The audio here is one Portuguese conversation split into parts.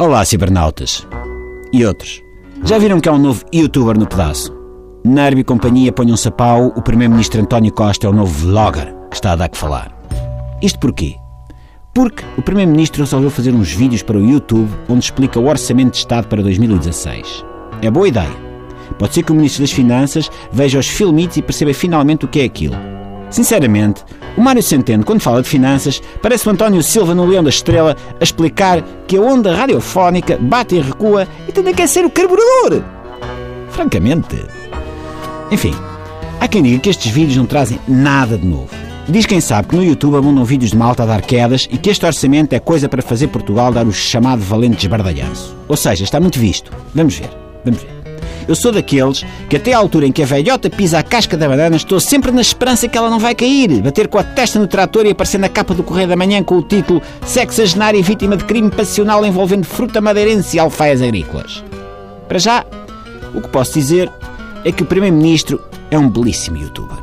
Olá, cibernautas. E outros. Já viram que há um novo youtuber no pedaço? Nerve e companhia ponham-se a pau, o primeiro-ministro António Costa é o novo vlogger que está a dar que falar. Isto porquê? Porque o primeiro-ministro resolveu fazer uns vídeos para o YouTube onde explica o orçamento de Estado para 2016. É boa ideia. Pode ser que o Ministro das Finanças veja os filmites e perceba finalmente o que é aquilo. Sinceramente, o Mário Centeno, quando fala de finanças, parece o António Silva no Leão da Estrela a explicar que a onda radiofónica bate e recua e também quer ser o carburador. Francamente. Enfim, há quem diga que estes vídeos não trazem nada de novo. Diz quem sabe que no YouTube abundam vídeos de malta a dar quedas e que este orçamento é coisa para fazer Portugal dar o chamado valente desbardalhanço. Ou seja, está muito visto. Vamos ver, vamos ver. Eu sou daqueles que até à altura em que a velhota pisa a casca da banana estou sempre na esperança que ela não vai cair, bater com a testa no trator e aparecer na capa do Correio da Manhã com o título Sexagenária vítima de crime passional envolvendo fruta madeirense e alfaias agrícolas. Para já, o que posso dizer é que o Primeiro-Ministro é um belíssimo youtuber.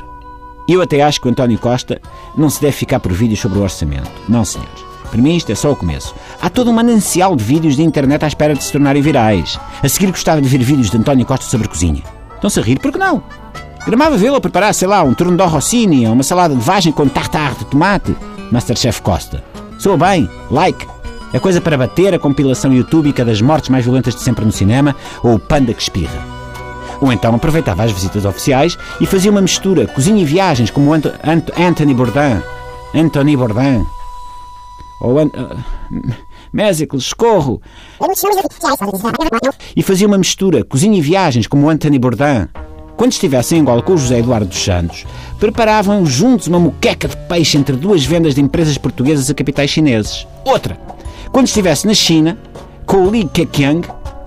Eu até acho que o António Costa não se deve ficar por vídeos sobre o orçamento. Não, senhores. Para mim isto é só o começo. Há todo um manancial de vídeos de internet à espera de se tornarem virais. A seguir gostava de ver vídeos de António Costa sobre cozinha. Estão-se a rir, por que não? Gramava vê-lo a preparar, sei lá, um turno de Rossini ou uma salada de vagem com tartar de tomate. Masterchef Costa. Soa bem, like. É coisa para bater a compilação youtúbica das mortes mais violentas de sempre no cinema ou o panda que espirra. Ou então aproveitava as visitas oficiais e fazia uma mistura, cozinha e viagens, como Ant Ant Anthony Bourdain. Anthony Bourdain ou uh, Mésicles, escorro. E fazia uma mistura, cozinha e viagens, como Anthony Bourdain. Quando estivessem em Angola com o José Eduardo dos Santos, preparavam juntos uma moqueca de peixe entre duas vendas de empresas portuguesas a capitais chineses. Outra, quando estivesse na China, com o Li Keqiang,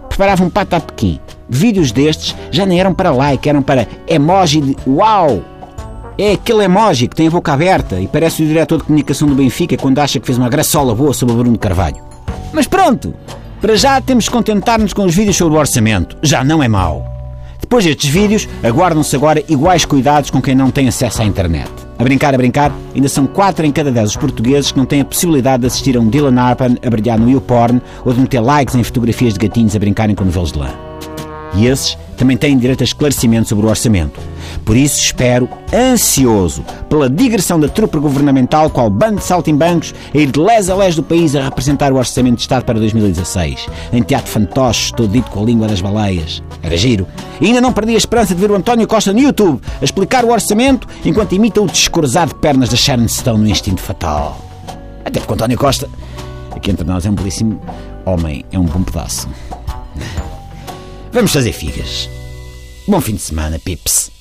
preparavam um pato a Pequim. Vídeos destes já nem eram para like, eram para emoji de uau! É aquele emoji que tem a boca aberta e parece o diretor de comunicação do Benfica quando acha que fez uma graçola boa sobre o Bruno Carvalho. Mas pronto! Para já temos de contentar-nos com os vídeos sobre o orçamento. Já não é mau. Depois destes vídeos, aguardam-se agora iguais cuidados com quem não tem acesso à internet. A brincar, a brincar, ainda são 4 em cada 10 os portugueses que não têm a possibilidade de assistir a um Dylan Arpan a brilhar no YouPorn ou de meter likes em fotografias de gatinhos a brincarem com novelos de lã. E esses também têm direito a esclarecimento sobre o orçamento. Por isso espero, ansioso, pela digressão da trupe governamental qual bando de saltimbancos a ir de les a les do país a representar o Orçamento de Estado para 2016, em teatro fantoche, todo dito com a língua das baleias. Era giro. E ainda não perdi a esperança de ver o António Costa no YouTube a explicar o orçamento enquanto imita o descorezado de pernas da Sharon Stone no Instinto Fatal. Até porque o António Costa, aqui entre nós, é um belíssimo homem, é um bom pedaço. Vamos fazer figas. Bom fim de semana, pips.